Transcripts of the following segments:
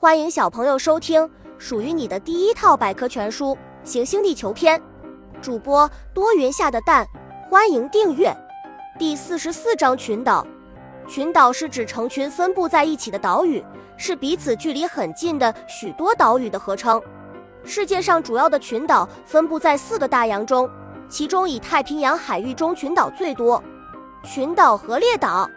欢迎小朋友收听属于你的第一套百科全书《行星地球篇》，主播多云下的蛋，欢迎订阅。第四十四章群岛。群岛是指成群分布在一起的岛屿，是彼此距离很近的许多岛屿的合称。世界上主要的群岛分布在四个大洋中，其中以太平洋海域中群岛最多。群岛和列岛，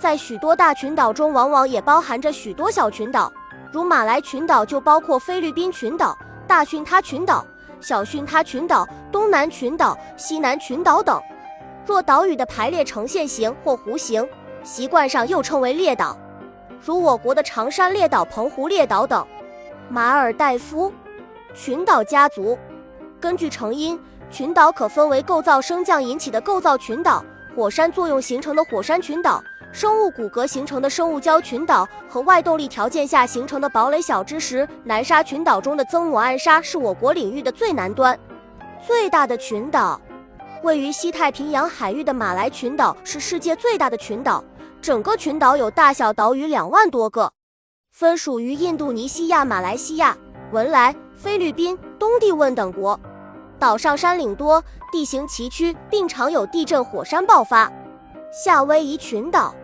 在许多大群岛中，往往也包含着许多小群岛。如马来群岛就包括菲律宾群岛、大巽他群岛、小巽他群岛、东南群岛、西南群岛等。若岛屿的排列呈线形或弧形，习惯上又称为列岛，如我国的长山列岛、澎湖列岛等。马尔代夫群岛家族，根据成因，群岛可分为构造升降引起的构造群岛、火山作用形成的火山群岛。生物骨骼形成的生物礁群岛和外动力条件下形成的堡垒小知识南沙群岛中的曾母暗沙是我国领域的最南端，最大的群岛。位于西太平洋海域的马来群岛是世界最大的群岛，整个群岛有大小岛屿两万多个，分属于印度尼西亚、马来西亚、文莱、菲律宾、东帝汶等国。岛上山岭多，地形崎岖，并常有地震、火山爆发。夏威夷群岛。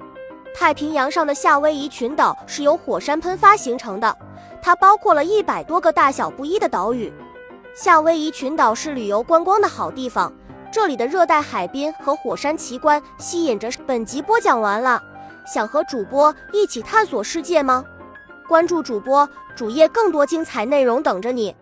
太平洋上的夏威夷群岛是由火山喷发形成的，它包括了一百多个大小不一的岛屿。夏威夷群岛是旅游观光的好地方，这里的热带海滨和火山奇观吸引着。本集播讲完了，想和主播一起探索世界吗？关注主播主页，更多精彩内容等着你。